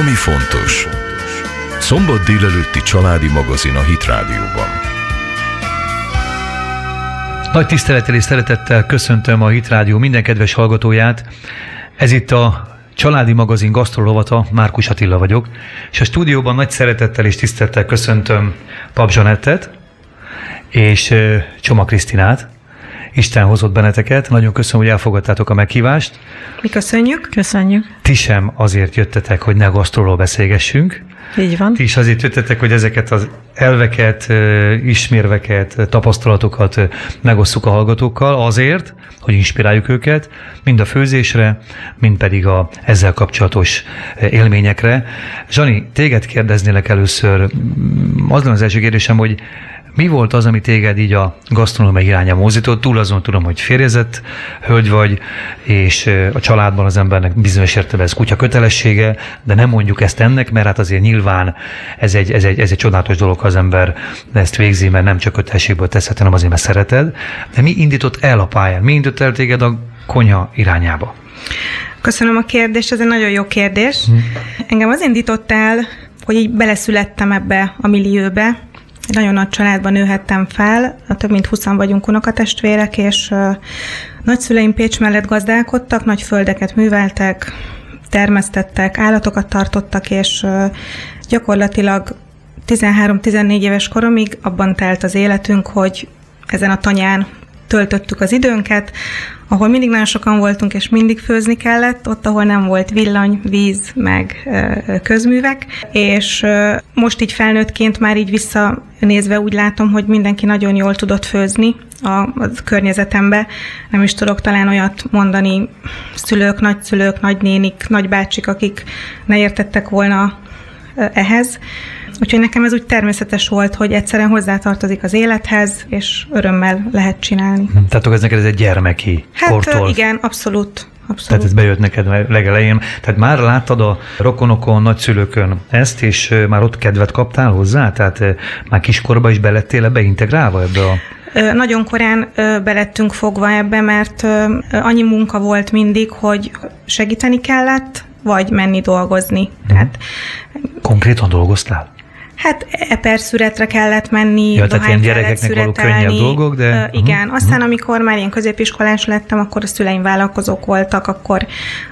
Ami fontos. Szombat délelőtti családi magazin a Hit Rádióban. Nagy tisztelettel és szeretettel köszöntöm a Hit Rádió minden kedves hallgatóját. Ez itt a Családi magazin gasztrolovata, Márkus Attila vagyok, és a stúdióban nagy szeretettel és tisztelettel köszöntöm Pap Zsanettet és Csoma Krisztinát. Isten hozott benneteket, nagyon köszönöm, hogy elfogadtátok a meghívást. Mi köszönjük. Köszönjük. Ti sem azért jöttetek, hogy ne gasztról beszélgessünk. Így van. Ti is azért jöttetek, hogy ezeket az elveket, ismérveket, tapasztalatokat megosszuk a hallgatókkal azért, hogy inspiráljuk őket, mind a főzésre, mind pedig a ezzel kapcsolatos élményekre. Zsani, téged kérdeznélek először. Az lenne az első kérdésem, hogy mi volt az, ami téged így a gasztronómia irányába mozdított? Túl azon tudom, hogy férjezett hölgy vagy, és a családban az embernek bizonyos értelemben ez kutya kötelessége, de nem mondjuk ezt ennek, mert hát azért nyilván ez egy, ez egy, ez egy csodálatos dolog, ha az ember ezt végzi, mert nem csak kötelességből teszed, hanem azért, mert szereted. De mi indított el a pályán? Mi indított el téged a konyha irányába? Köszönöm a kérdést, ez egy nagyon jó kérdés. Hm. Engem az indított el, hogy így beleszülettem ebbe a millióbe, nagyon nagy családban nőhettem fel, több mint 20 vagyunk unokatestvérek, és nagyszüleim Pécs mellett gazdálkodtak, nagy földeket műveltek, termesztettek, állatokat tartottak, és gyakorlatilag 13-14 éves koromig abban telt az életünk, hogy ezen a tanyán töltöttük az időnket, ahol mindig nagyon sokan voltunk, és mindig főzni kellett, ott, ahol nem volt villany, víz, meg közművek, és most így felnőttként már így visszanézve úgy látom, hogy mindenki nagyon jól tudott főzni a, a környezetembe. Nem is tudok talán olyat mondani szülők, nagyszülők, nagynénik, nagybácsik, akik ne értettek volna ehhez. Úgyhogy nekem ez úgy természetes volt, hogy egyszerűen hozzátartozik az élethez, és örömmel lehet csinálni. Hm, tehát ez neked ez egy gyermeki hát, kortól? igen, abszolút. Abszolút. Tehát ez bejött neked legelején. Tehát már láttad a rokonokon, nagyszülőkön ezt, és már ott kedvet kaptál hozzá? Tehát már kiskorban is belettél ebbe integrálva ebbe a nagyon korán belettünk fogva ebbe, mert annyi munka volt mindig, hogy segíteni kellett, vagy menni dolgozni. Tehát, Konkrétan dolgoztál? Hát eperszüretre kellett menni, ja, tehát ilyen gyerekeknek való könnyebb dolgok, de... Uh, igen, uh-huh. aztán amikor már ilyen középiskolás lettem, akkor a szüleim vállalkozók voltak, akkor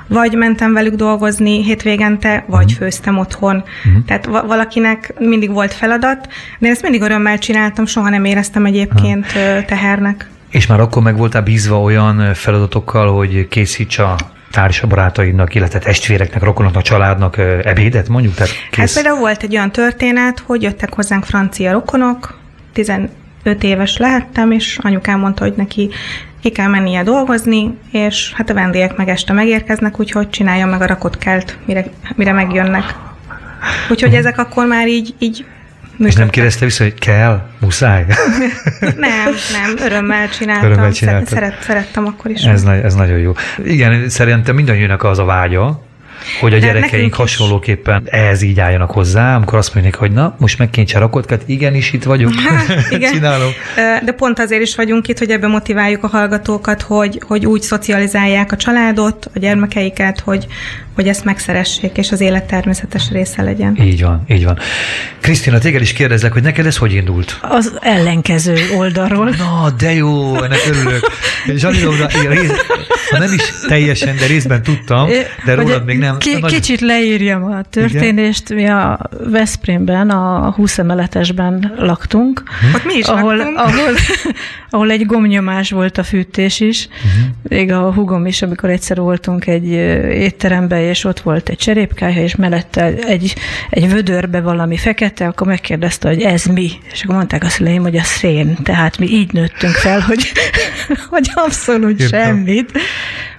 vagy mentem velük dolgozni hétvégente, vagy uh-huh. főztem otthon. Uh-huh. Tehát valakinek mindig volt feladat, de ezt mindig örömmel csináltam, soha nem éreztem egyébként uh-huh. tehernek. És már akkor meg voltál bízva olyan feladatokkal, hogy készíts a társabarátaidnak, illetve testvéreknek, rokonoknak, családnak ebédet mondjuk? Tehát kész... Hát például volt egy olyan történet, hogy jöttek hozzánk francia rokonok, 15 éves lehettem, és anyukám mondta, hogy neki ki kell mennie dolgozni, és hát a vendégek meg este megérkeznek, úgyhogy csinálja meg a rakott kelt, mire, mire megjönnek. Úgyhogy ezek akkor már így, így és nem kérdezte vissza, hogy kell, muszáj? nem, nem, örömmel csináltam. Örömmel csináltam. Szeret, szerettem akkor is. Ez, nagy, ez nagyon jó. Igen, szerintem mindannyiunak az a vágya, hogy a De gyerekeink hasonlóképpen ehhez így álljanak hozzá, amikor azt mondják, hogy na, most megkéntse rakotkat, igenis itt vagyunk, hát, igen. csinálom. De pont azért is vagyunk itt, hogy ebbe motiváljuk a hallgatókat, hogy, hogy úgy szocializálják a családot, a gyermekeiket, hogy, hogy ezt megszeressék, és az élet természetes része legyen. Így van, így van. Krisztina, téged is kérdezlek, hogy neked ez hogy indult? Az ellenkező oldalról. Na, de jó, ennek örülök. Zsani, rész, ha nem is teljesen, de részben tudtam, de rólad még nem. K- nagy... Kicsit leírjam a történést. Igen? Mi a Veszprémben, a 20 emeletesben laktunk. Uh-huh. Ott mi is ahol, laktunk. Ahol, ahol egy gomnyomás volt a fűtés is. Uh-huh. Még a hugom is, amikor egyszer voltunk egy étteremben, és ott volt egy cserépkája, és mellette egy, egy vödörbe valami fekete, akkor megkérdezte, hogy ez mi? És akkor mondták a szüleim, hogy a szén. Tehát mi így nőttünk fel, hogy, hogy abszolút Értem. semmit.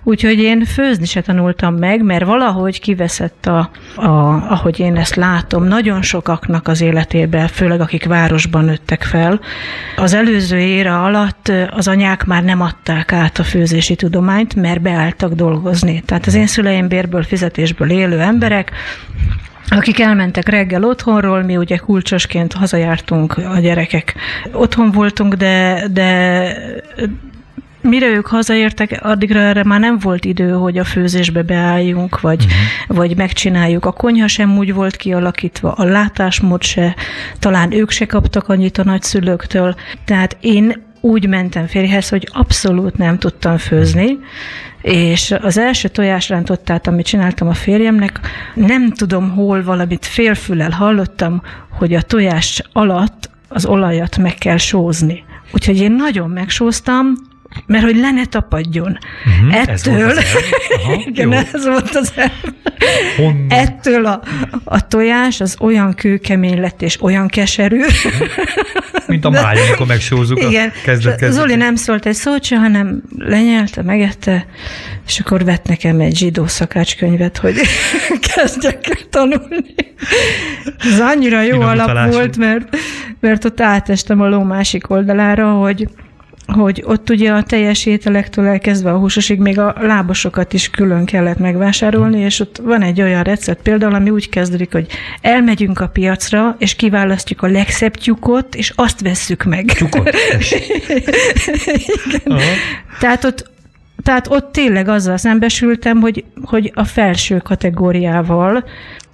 Úgyhogy én főzni se tanultam meg, mert valahogy kiveszett, a, a, ahogy én ezt látom, nagyon sokaknak az életébe, főleg akik városban nőttek fel. Az előző ére alatt az anyák már nem adták át a főzési tudományt, mert beálltak dolgozni. Tehát az én szüleim bérből, fizetésből élő emberek, akik elmentek reggel otthonról, mi ugye kulcsosként hazajártunk, a gyerekek otthon voltunk, de, de mire ők hazaértek, addigra erre már nem volt idő, hogy a főzésbe beálljunk, vagy, uh-huh. vagy megcsináljuk. A konyha sem úgy volt kialakítva, a látásmód se, talán ők se kaptak annyit a nagyszülőktől. Tehát én úgy mentem férjhez, hogy abszolút nem tudtam főzni, és az első tojásrántottát, amit csináltam a férjemnek, nem tudom hol valamit félfülel hallottam, hogy a tojás alatt az olajat meg kell sózni. Úgyhogy én nagyon megsóztam, mert hogy le ne tapadjon. Uh-huh, Ettől, ez Aha, igen, jó. ez volt az Ettől a, a tojás az olyan kőkemény lett, és olyan keserű. Mint a máj, amikor megsózzuk igen. a kezdet, kezdet. Zoli nem szólt egy szót se, hanem lenyelte, megette, és akkor vett nekem egy zsidó szakácskönyvet, hogy kezdjek el tanulni. Ez annyira jó Finom alap utalású. volt, mert, mert ott átestem a ló másik oldalára, hogy hogy ott ugye a teljes ételektől elkezdve a húsosig még a lábasokat is külön kellett megvásárolni, és ott van egy olyan recept például, ami úgy kezdődik, hogy elmegyünk a piacra, és kiválasztjuk a legszebb tyukot, és azt vesszük meg. Tyukot? Igen. Tehát ott tehát ott tényleg azzal szembesültem, hogy, hogy a felső kategóriával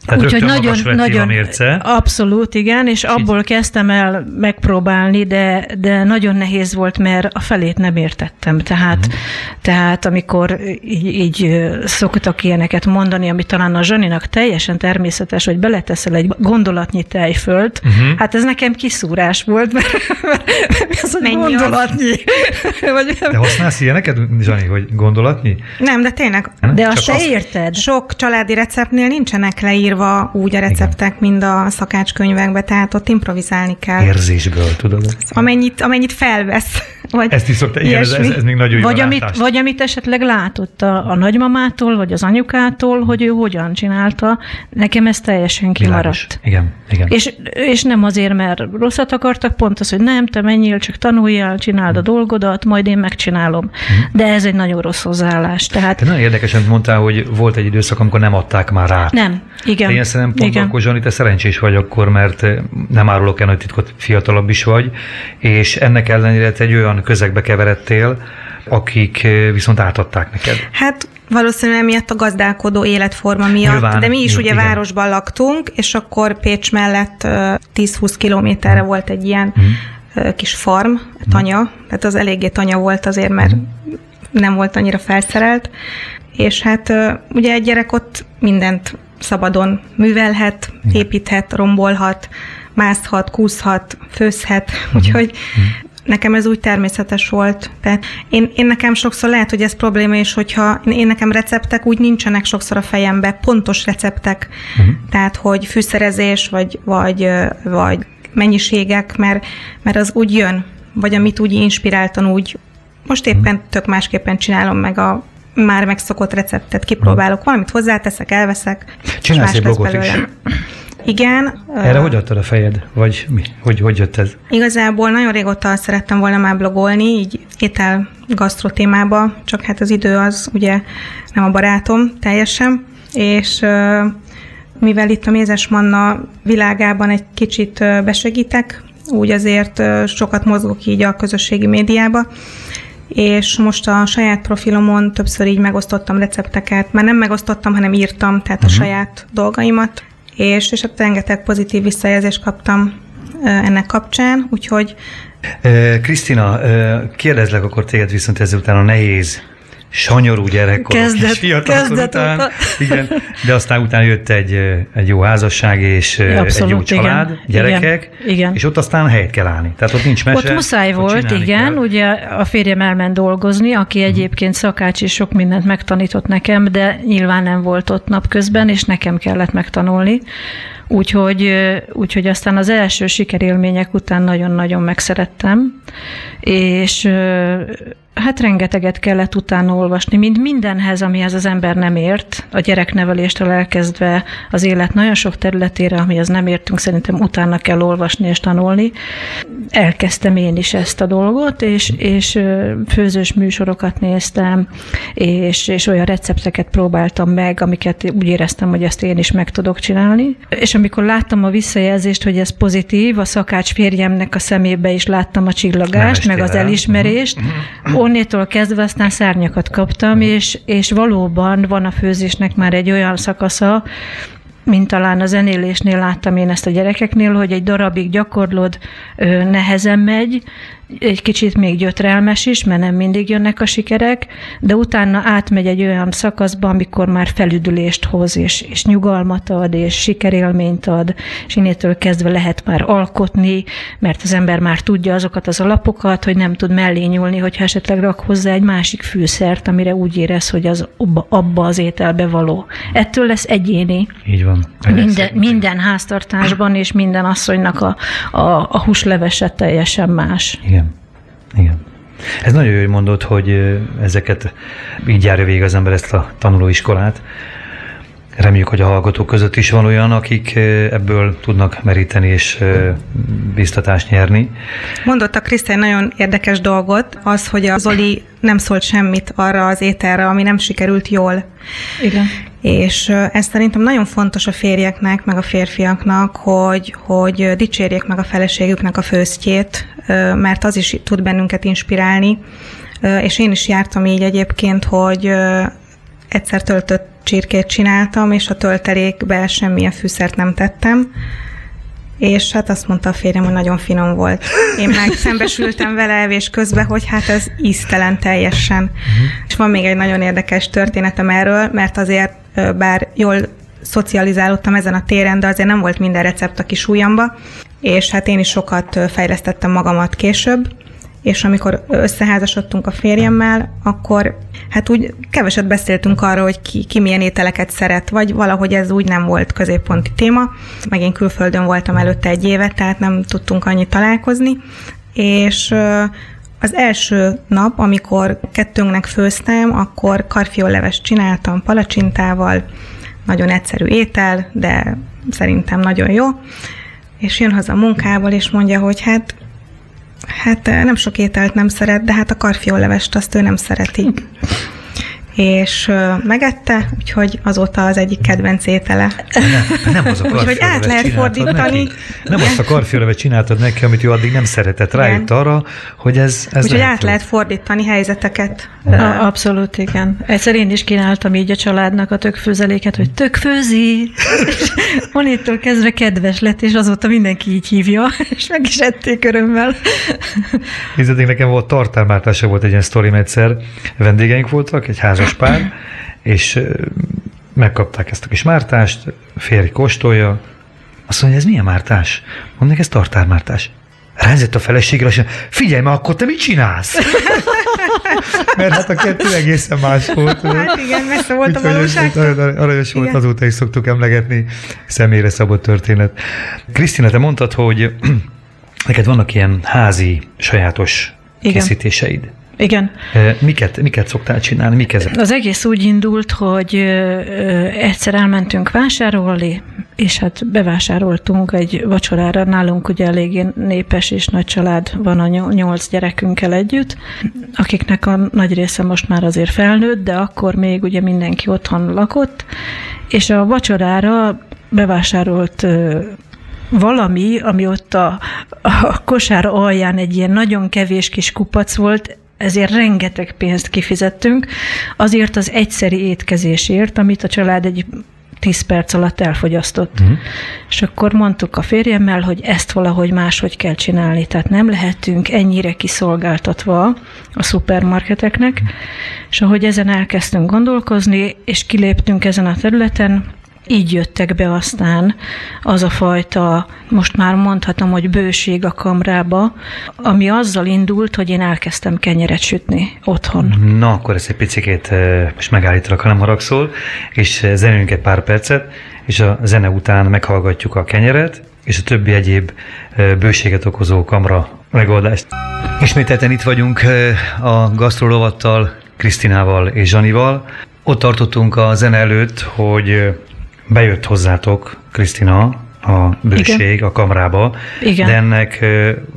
tehát Úgyhogy nagyon, nagyon, mérce. abszolút, igen, és abból kezdtem el megpróbálni, de, de nagyon nehéz volt, mert a felét nem értettem. Tehát, uh-huh. tehát amikor így, így szoktak ilyeneket mondani, ami talán a Zsaninak teljesen természetes, hogy beleteszel egy gondolatnyi tejfölt, uh-huh. hát ez nekem kiszúrás volt, mert, ez a gondolatnyi. Vagy, de használsz ilyeneket, Zsani, hogy gondolatnyi? Nem, de tényleg. De azt se érted. Sok családi receptnél nincsenek leírva írva úgy a receptek, Igen. mind a szakácskönyvekbe, tehát ott improvizálni kell. Érzésből, tudod? Amennyit, amennyit felvesz. Vagy Ezt is szokta, igen, ez, ez, ez, még nagyon jó vagy amit, vagy amit esetleg látott a, a nagymamától, vagy az anyukától, hogy ő hogyan csinálta, nekem ez teljesen kimaradt. Világos. Igen, igen. És, és nem azért, mert rosszat akartak, pont az, hogy nem, te menjél, csak tanuljál, csináld a dolgodat, majd én megcsinálom. Hmm. De ez egy nagyon rossz hozzáállás. Tehát... Te nagyon érdekesen mondtál, hogy volt egy időszak, amikor nem adták már rá. Nem, igen. Én szerintem pont igen. akkor, Zsani, te szerencsés vagy akkor, mert nem árulok el nagy titkot, fiatalabb is vagy, és ennek ellenére egy olyan közegbe keveredtél, akik eh, viszont átadták neked. Hát Valószínűleg miatt a gazdálkodó életforma miatt, Nyilván, de mi is ugye igen. városban laktunk, és akkor Pécs mellett 10-20 kilométerre volt egy ilyen uh-huh. kis farm, tanya, tehát az eléggé tanya volt azért, mert uh-huh. nem volt annyira felszerelt, és hát ugye egy gyerek ott mindent szabadon művelhet, építhet, rombolhat, mászhat, kúszhat, főzhet, uh-huh. úgyhogy nekem ez úgy természetes volt. Tehát én, én nekem sokszor lehet, hogy ez probléma is, hogyha én nekem receptek úgy nincsenek sokszor a fejembe, pontos receptek, uh-huh. tehát hogy fűszerezés, vagy, vagy, vagy mennyiségek, mert, mert az úgy jön, vagy amit úgy inspiráltan úgy, most éppen uh-huh. tök másképpen csinálom meg a már megszokott receptet, kipróbálok, valamit hozzáteszek, elveszek. Csinálsz egy blogot is. Igen. Erre uh, hogy adtad a fejed? Vagy mi? Hogy, hogy jött ez? Igazából nagyon régóta szerettem volna már blogolni, így étel gasztro témába, csak hát az idő az ugye nem a barátom teljesen, és uh, mivel itt a Mézes Manna világában egy kicsit uh, besegítek, úgy azért uh, sokat mozgok így a közösségi médiába, és most a saját profilomon többször így megosztottam recepteket, már nem megosztottam, hanem írtam, tehát uh-huh. a mhm. saját dolgaimat, és, és rengeteg pozitív visszajelzést kaptam ennek kapcsán, úgyhogy Krisztina, kérdezlek akkor téged viszont ezután a nehéz sanyarú gyerekkor, kezdet, kezdet után, után. Igen, de aztán utána jött egy, egy jó házasság és Abszolút, egy jó család, igen, gyerekek, igen, és ott aztán helyet kell állni. Tehát ott nincs mese. Ott muszáj volt, igen, kell. ugye a férjem elment dolgozni, aki mhm. egyébként szakács és sok mindent megtanított nekem, de nyilván nem volt ott napközben, és nekem kellett megtanulni. Úgyhogy, úgyhogy aztán az első sikerélmények után nagyon-nagyon megszerettem, és Hát rengeteget kellett utána olvasni, mint mindenhez, amihez az ember nem ért, a gyerekneveléstől elkezdve az élet nagyon sok területére, amihez nem értünk, szerintem utána kell olvasni és tanulni. Elkezdtem én is ezt a dolgot, és, és főzős műsorokat néztem, és, és olyan recepteket próbáltam meg, amiket úgy éreztem, hogy ezt én is meg tudok csinálni. És amikor láttam a visszajelzést, hogy ez pozitív, a szakács férjemnek a szemébe is láttam a csillagást, meg az el. elismerést, onnétól kezdve aztán szárnyakat kaptam, és, és valóban van a főzésnek már egy olyan szakasza, mint talán a zenélésnél láttam én ezt a gyerekeknél, hogy egy darabig gyakorlod, nehezen megy, egy kicsit még gyötrelmes is, mert nem mindig jönnek a sikerek, de utána átmegy egy olyan szakaszba, amikor már felüdülést hoz, és, és nyugalmat ad, és sikerélményt ad, és innétől kezdve lehet már alkotni, mert az ember már tudja azokat az alapokat, hogy nem tud mellé nyúlni, hogyha esetleg rak hozzá egy másik fűszert, amire úgy érez, hogy az abba, abba az ételbe való. Ettől lesz egyéni. Így van. Minden, minden háztartásban és minden asszonynak a, a, a húslevese teljesen más. Igen. Igen. Ez nagyon jó, hogy mondod, hogy ezeket így járja végig az ember ezt a tanulóiskolát. Reméljük, hogy a hallgatók között is van olyan, akik ebből tudnak meríteni és biztatást nyerni. Mondott a Krisztián nagyon érdekes dolgot, az, hogy a Zoli nem szólt semmit arra az ételre, ami nem sikerült jól. Igen. És ez szerintem nagyon fontos a férjeknek, meg a férfiaknak, hogy, hogy dicsérjék meg a feleségüknek a főztjét, mert az is tud bennünket inspirálni. És én is jártam így egyébként, hogy egyszer töltött csirkét csináltam, és a töltelékbe semmilyen fűszert nem tettem. És hát azt mondta a férjem, hogy nagyon finom volt. Én meg szembesültem vele evés közben, hogy hát ez íztelen teljesen. Uh-huh. És van még egy nagyon érdekes történetem erről, mert azért bár jól szocializálódtam ezen a téren, de azért nem volt minden recept a kis ujjamba, és hát én is sokat fejlesztettem magamat később, és amikor összeházasodtunk a férjemmel, akkor hát úgy keveset beszéltünk arról, hogy ki, ki milyen ételeket szeret, vagy valahogy ez úgy nem volt középponti téma. Meg én külföldön voltam előtte egy évet, tehát nem tudtunk annyit találkozni, és az első nap, amikor kettőnknek főztem, akkor karfiolleves csináltam palacsintával, nagyon egyszerű étel, de szerintem nagyon jó, és jön haza a munkából, és mondja, hogy hát Hát eh, nem sok ételt nem szeret, de hát a karfiollevest azt ő nem szereti. És megette, úgyhogy azóta az egyik kedvenc étele. Nem, nem az a Úgyhogy át lehet fordítani. Neki. Nem azt a karfiolevet csináltad neki, amit ő addig nem szeretett. Rájött arra, hogy ez, ez Úgyhogy át jó. lehet fordítani helyzeteket. A, abszolút, igen. Egyszer én is kínáltam így a családnak a tökfőzeléket, hogy tök főzi. És Onnitól kezdve kedves lett, és azóta mindenki így hívja, és meg is ették örömmel. Nézzétek, nekem volt tartármártása volt egy ilyen sztorim egyszer. Vendégeink voltak, egy házas pár, és megkapták ezt a kis mártást, férj kóstolja, azt mondja, ez milyen mártás? Mondják, ez tartármártás. Rázett a feleségre, és figyelj már, akkor te mit csinálsz? Mert hát a kettő egészen más volt. Hát igen, messze volt a valóság. Aranyos volt, Igen. azóta is szoktuk emlegetni, személyre szabott történet. Krisztina, te mondtad, hogy neked vannak ilyen házi, sajátos Igen. készítéseid. Igen. Miket, miket szoktál csinálni? Mik ezek? Az egész úgy indult, hogy egyszer elmentünk vásárolni, és hát bevásároltunk egy vacsorára. Nálunk ugye eléggé népes és nagy család van a nyol- nyolc gyerekünkkel együtt, akiknek a nagy része most már azért felnőtt, de akkor még ugye mindenki otthon lakott, és a vacsorára bevásárolt valami, ami ott a, a kosár alján egy ilyen nagyon kevés kis kupac volt, ezért rengeteg pénzt kifizettünk, azért az egyszeri étkezésért, amit a család egy 10 perc alatt elfogyasztott. Mhm. És akkor mondtuk a férjemmel, hogy ezt valahogy máshogy kell csinálni, tehát nem lehetünk ennyire kiszolgáltatva a szupermarketeknek, és ahogy ezen elkezdtünk gondolkozni, és kiléptünk ezen a területen, így jöttek be aztán az a fajta, most már mondhatom, hogy bőség a kamrába, ami azzal indult, hogy én elkezdtem kenyeret sütni otthon. Na, akkor ezt egy picikét eh, most megállítalak, ha nem haragszol, és zenélünk egy pár percet, és a zene után meghallgatjuk a kenyeret, és a többi egyéb bőséget okozó kamra megoldást. Ismételten itt vagyunk a gasztrolovattal, Krisztinával és Zsanival. Ott tartottunk a zene előtt, hogy bejött hozzátok Krisztina a bőség Igen. a kamrába, Igen. de ennek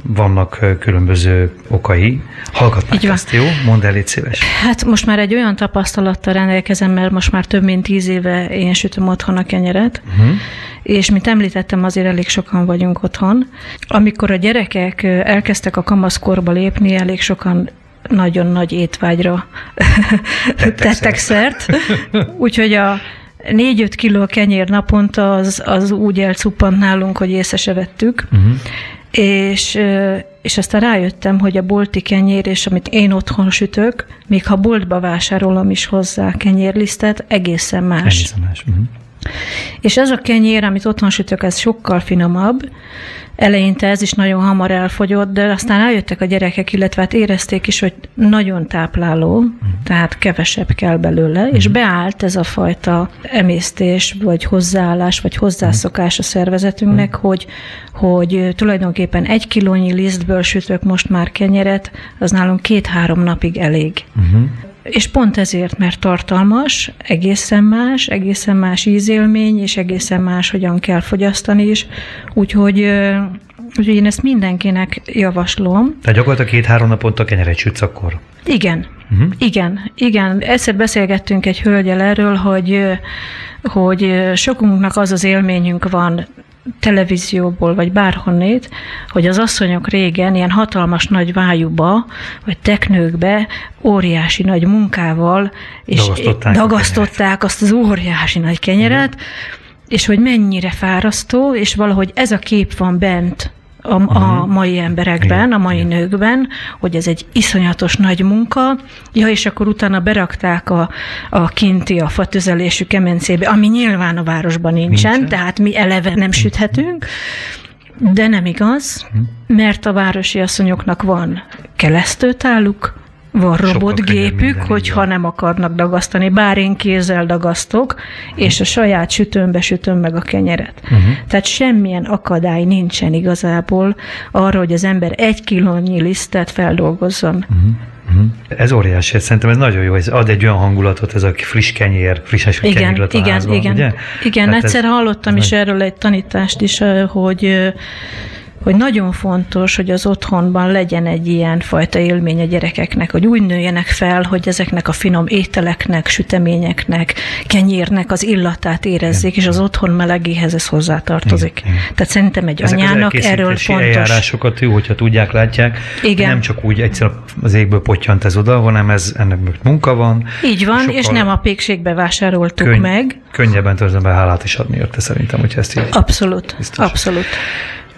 vannak különböző okai. Hallgatnánk ezt, jó? Mondd el, légy szíves. Hát most már egy olyan tapasztalattal rendelkezem, mert most már több mint tíz éve én sütöm otthon a kenyeret, uh-huh. és mint említettem, azért elég sokan vagyunk otthon. Amikor a gyerekek elkezdtek a kamaszkorba lépni, elég sokan nagyon nagy étvágyra tettek, tettek szert. Úgyhogy a 4-5 kiló kenyér naponta az, az úgy elcuppant nálunk, hogy észre se vettük. Uh-huh. És, és aztán rájöttem, hogy a bolti kenyér, és amit én otthon sütök, még ha boltba vásárolom is hozzá kenyérlisztet, egészen más. Egészen más. Uh-huh. És ez a kenyér, amit otthon sütök, ez sokkal finomabb. Eleinte ez is nagyon hamar elfogyott, de aztán eljöttek a gyerekek, illetve hát érezték is, hogy nagyon tápláló, mm. tehát kevesebb kell belőle, és mhm. beállt ez a fajta emésztés, vagy hozzáállás, vagy hozzászokás a szervezetünknek, mm. hogy, hogy tulajdonképpen egy kilónyi lisztből sütök most már kenyeret, az nálunk két-három napig elég. Mm. És pont ezért, mert tartalmas, egészen más, egészen más ízélmény, és egészen más, hogyan kell fogyasztani is. Úgyhogy Úgyhogy én ezt mindenkinek javaslom. Tehát gyakorlatilag két-három naponta kenyeret sütsz akkor? Igen, uh-huh. igen, igen. Egyszer beszélgettünk egy hölgyel erről, hogy, hogy sokunknak az az élményünk van, televízióból, vagy bárhonnét, hogy az asszonyok régen ilyen hatalmas nagy vájúba, vagy teknőkbe óriási nagy munkával, és dagasztották, dagasztották azt az óriási nagy kenyeret, uh-huh. és hogy mennyire fárasztó, és valahogy ez a kép van bent a, a mhm. mai emberekben, a mai nőkben, hogy ez egy iszonyatos nagy munka, ja, és akkor utána berakták a, a kinti, a fatüzelésű kemencébe, ami nyilván a városban nincsen, nincsen. tehát mi eleve nem süthetünk, de nem igaz, mhm. mert a városi asszonyoknak van kelesztőtáluk, van robotgépük, hogyha nem akarnak dagasztani, bár én kézzel dagasztok, és a saját sütőmbe sütöm meg a kenyeret. Uh-huh. Tehát semmilyen akadály nincsen igazából arra, hogy az ember egy kilónyi lisztet feldolgozzon. Uh-huh. Uh-huh. Ez óriási, szerintem ez nagyon jó, ez ad egy olyan hangulatot, ez a friss kenyér, friss igen, kenyér igen, házban, igen, ugye? Igen, hát egyszer ez, hallottam ez is erről egy tanítást is, hogy hogy nagyon fontos, hogy az otthonban legyen egy ilyen fajta élmény a gyerekeknek, hogy úgy nőjenek fel, hogy ezeknek a finom ételeknek, süteményeknek, kenyérnek az illatát érezzék, igen. és az otthon melegéhez ez hozzátartozik. Igen, igen. Tehát szerintem egy Ezek anyának erről fontos. eljárásokat jó, hogyha tudják, látják. Igen. Nem csak úgy egyszer az égből potyant ez oda, hanem ez ennek mögött munka van. Így van, és nem a pékségbe vásároltuk könny- meg. Könnyebben tudom hálát is adni érte szerintem, hogyha ezt így. Abszolút, biztos. abszolút.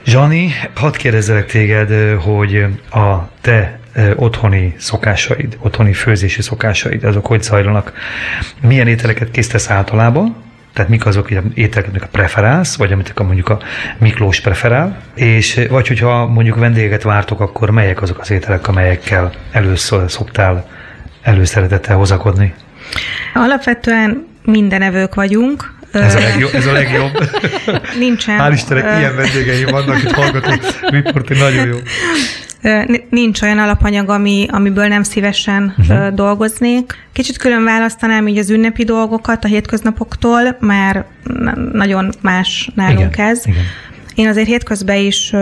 Zsani, hadd kérdezzelek téged, hogy a te otthoni szokásaid, otthoni főzési szokásaid, azok hogy zajlanak? Milyen ételeket készítesz általában? Tehát mik azok hogy ételeket, a preferálsz, vagy amit mondjuk a Miklós preferál, és vagy hogyha mondjuk vendégeket vártok, akkor melyek azok az ételek, amelyekkel először szoktál előszeretettel hozakodni? Alapvetően mindenevők vagyunk, ez a legjobb. Ez a legjobb. Nincsen. Hál' Istennek, ilyen vendégeim vannak, itt hallgatók, riporti nagyon jó. Nincs olyan alapanyag, ami, amiből nem szívesen uh-huh. dolgoznék. Kicsit külön választanám így az ünnepi dolgokat a hétköznapoktól, mert nagyon más nálunk igen, ez. Igen. Én azért hétközben is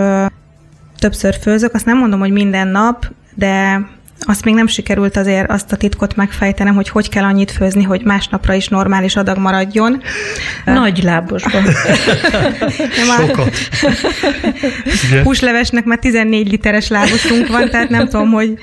többször főzök, azt nem mondom, hogy minden nap, de azt még nem sikerült azért azt a titkot megfejtenem, hogy hogy kell annyit főzni, hogy másnapra is normális adag maradjon. Nagy lábosban. Sokat. Húslevesnek már 14 literes lábosunk van, tehát nem tudom, hogy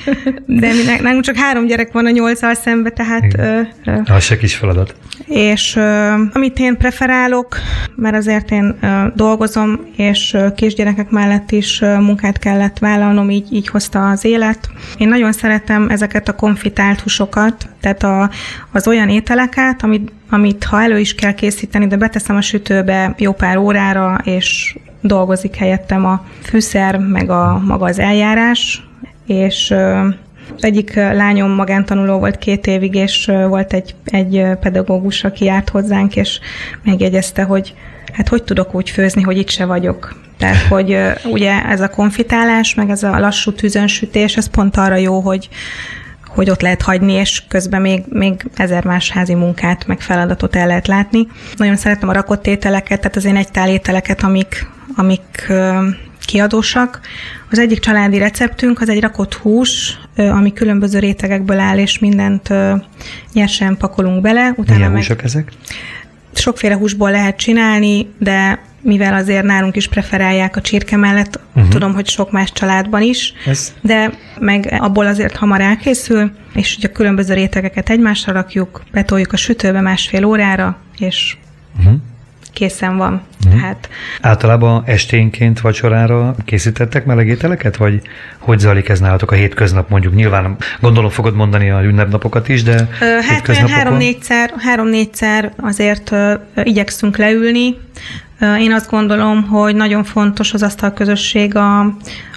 de mi, nálunk csak három gyerek van a nyolccal szembe, tehát... Ö, Az se kis feladat. És ö, amit én preferálok, mert azért én ö, dolgozom, és ö, kisgyerekek mellett is ö, munkát kellett vállalnom, így, így hozta az élet. Én nagyon szeretem szeretem ezeket a konfitált húsokat, tehát a, az olyan ételeket, amit, amit ha elő is kell készíteni, de beteszem a sütőbe jó pár órára, és dolgozik helyettem a fűszer, meg a maga az eljárás, és az egyik lányom magántanuló volt két évig, és volt egy, egy pedagógus, aki járt hozzánk, és megjegyezte, hogy hát hogy tudok úgy főzni, hogy itt se vagyok. Tehát, hogy ugye ez a konfitálás, meg ez a lassú tűzönsütés, ez pont arra jó, hogy hogy ott lehet hagyni, és közben még, még ezer más házi munkát, meg feladatot el lehet látni. Nagyon szeretem a rakott ételeket, tehát az én egy tál ételeket, amik, amik kiadósak. Az egyik családi receptünk az egy rakott hús, ami különböző rétegekből áll, és mindent nyersen pakolunk bele. Utána Milyen meg... húsok ezek? Sokféle húsból lehet csinálni, de mivel azért nálunk is preferálják a csirke mellett, uh-huh. tudom, hogy sok más családban is, Ez... de meg abból azért hamar elkészül, és ugye a különböző rétegeket egymásra rakjuk, betoljuk a sütőbe másfél órára, és uh-huh készen van. Mm. Tehát... Általában esténként vacsorára készítettek melegételeket, vagy hogy zajlik ez nálatok a hétköznap mondjuk? Nyilván gondolom fogod mondani a ünnepnapokat is, de Hát olyan három-négyszer, három-négyszer azért uh, igyekszünk leülni. Én azt gondolom, hogy nagyon fontos az asztalközösség a,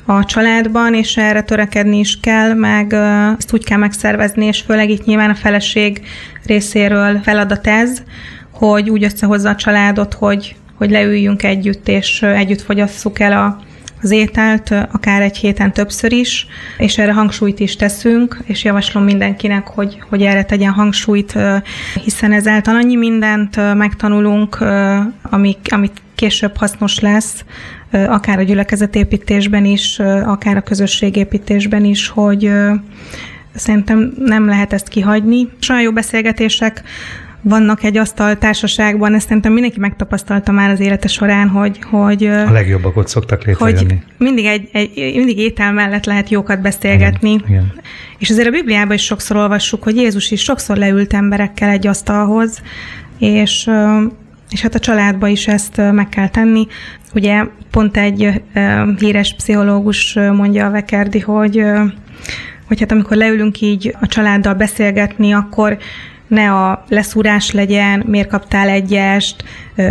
a családban, és erre törekedni is kell, meg ezt úgy kell megszervezni, és főleg itt nyilván a feleség részéről feladat ez, hogy úgy összehozza a családot, hogy, hogy leüljünk együtt, és együtt fogyasszuk el a, az ételt, akár egy héten többször is, és erre hangsúlyt is teszünk, és javaslom mindenkinek, hogy, hogy erre tegyen hangsúlyt, hiszen ezáltal annyi mindent megtanulunk, amik, amit később hasznos lesz, akár a gyülekezetépítésben is, akár a közösségépítésben is, hogy szerintem nem lehet ezt kihagyni. Olyan jó beszélgetések vannak egy asztal társaságban, ezt szerintem mindenki megtapasztalta már az élete során, hogy... hogy a legjobbak ott szoktak létrejönni. Hogy mindig, egy, egy, mindig étel mellett lehet jókat beszélgetni. Igen, igen. És azért a Bibliában is sokszor olvassuk, hogy Jézus is sokszor leült emberekkel egy asztalhoz, és, és hát a családba is ezt meg kell tenni. Ugye pont egy híres pszichológus mondja a Vekerdi, hogy hogy hát amikor leülünk így a családdal beszélgetni, akkor ne a leszúrás legyen, miért kaptál egyest,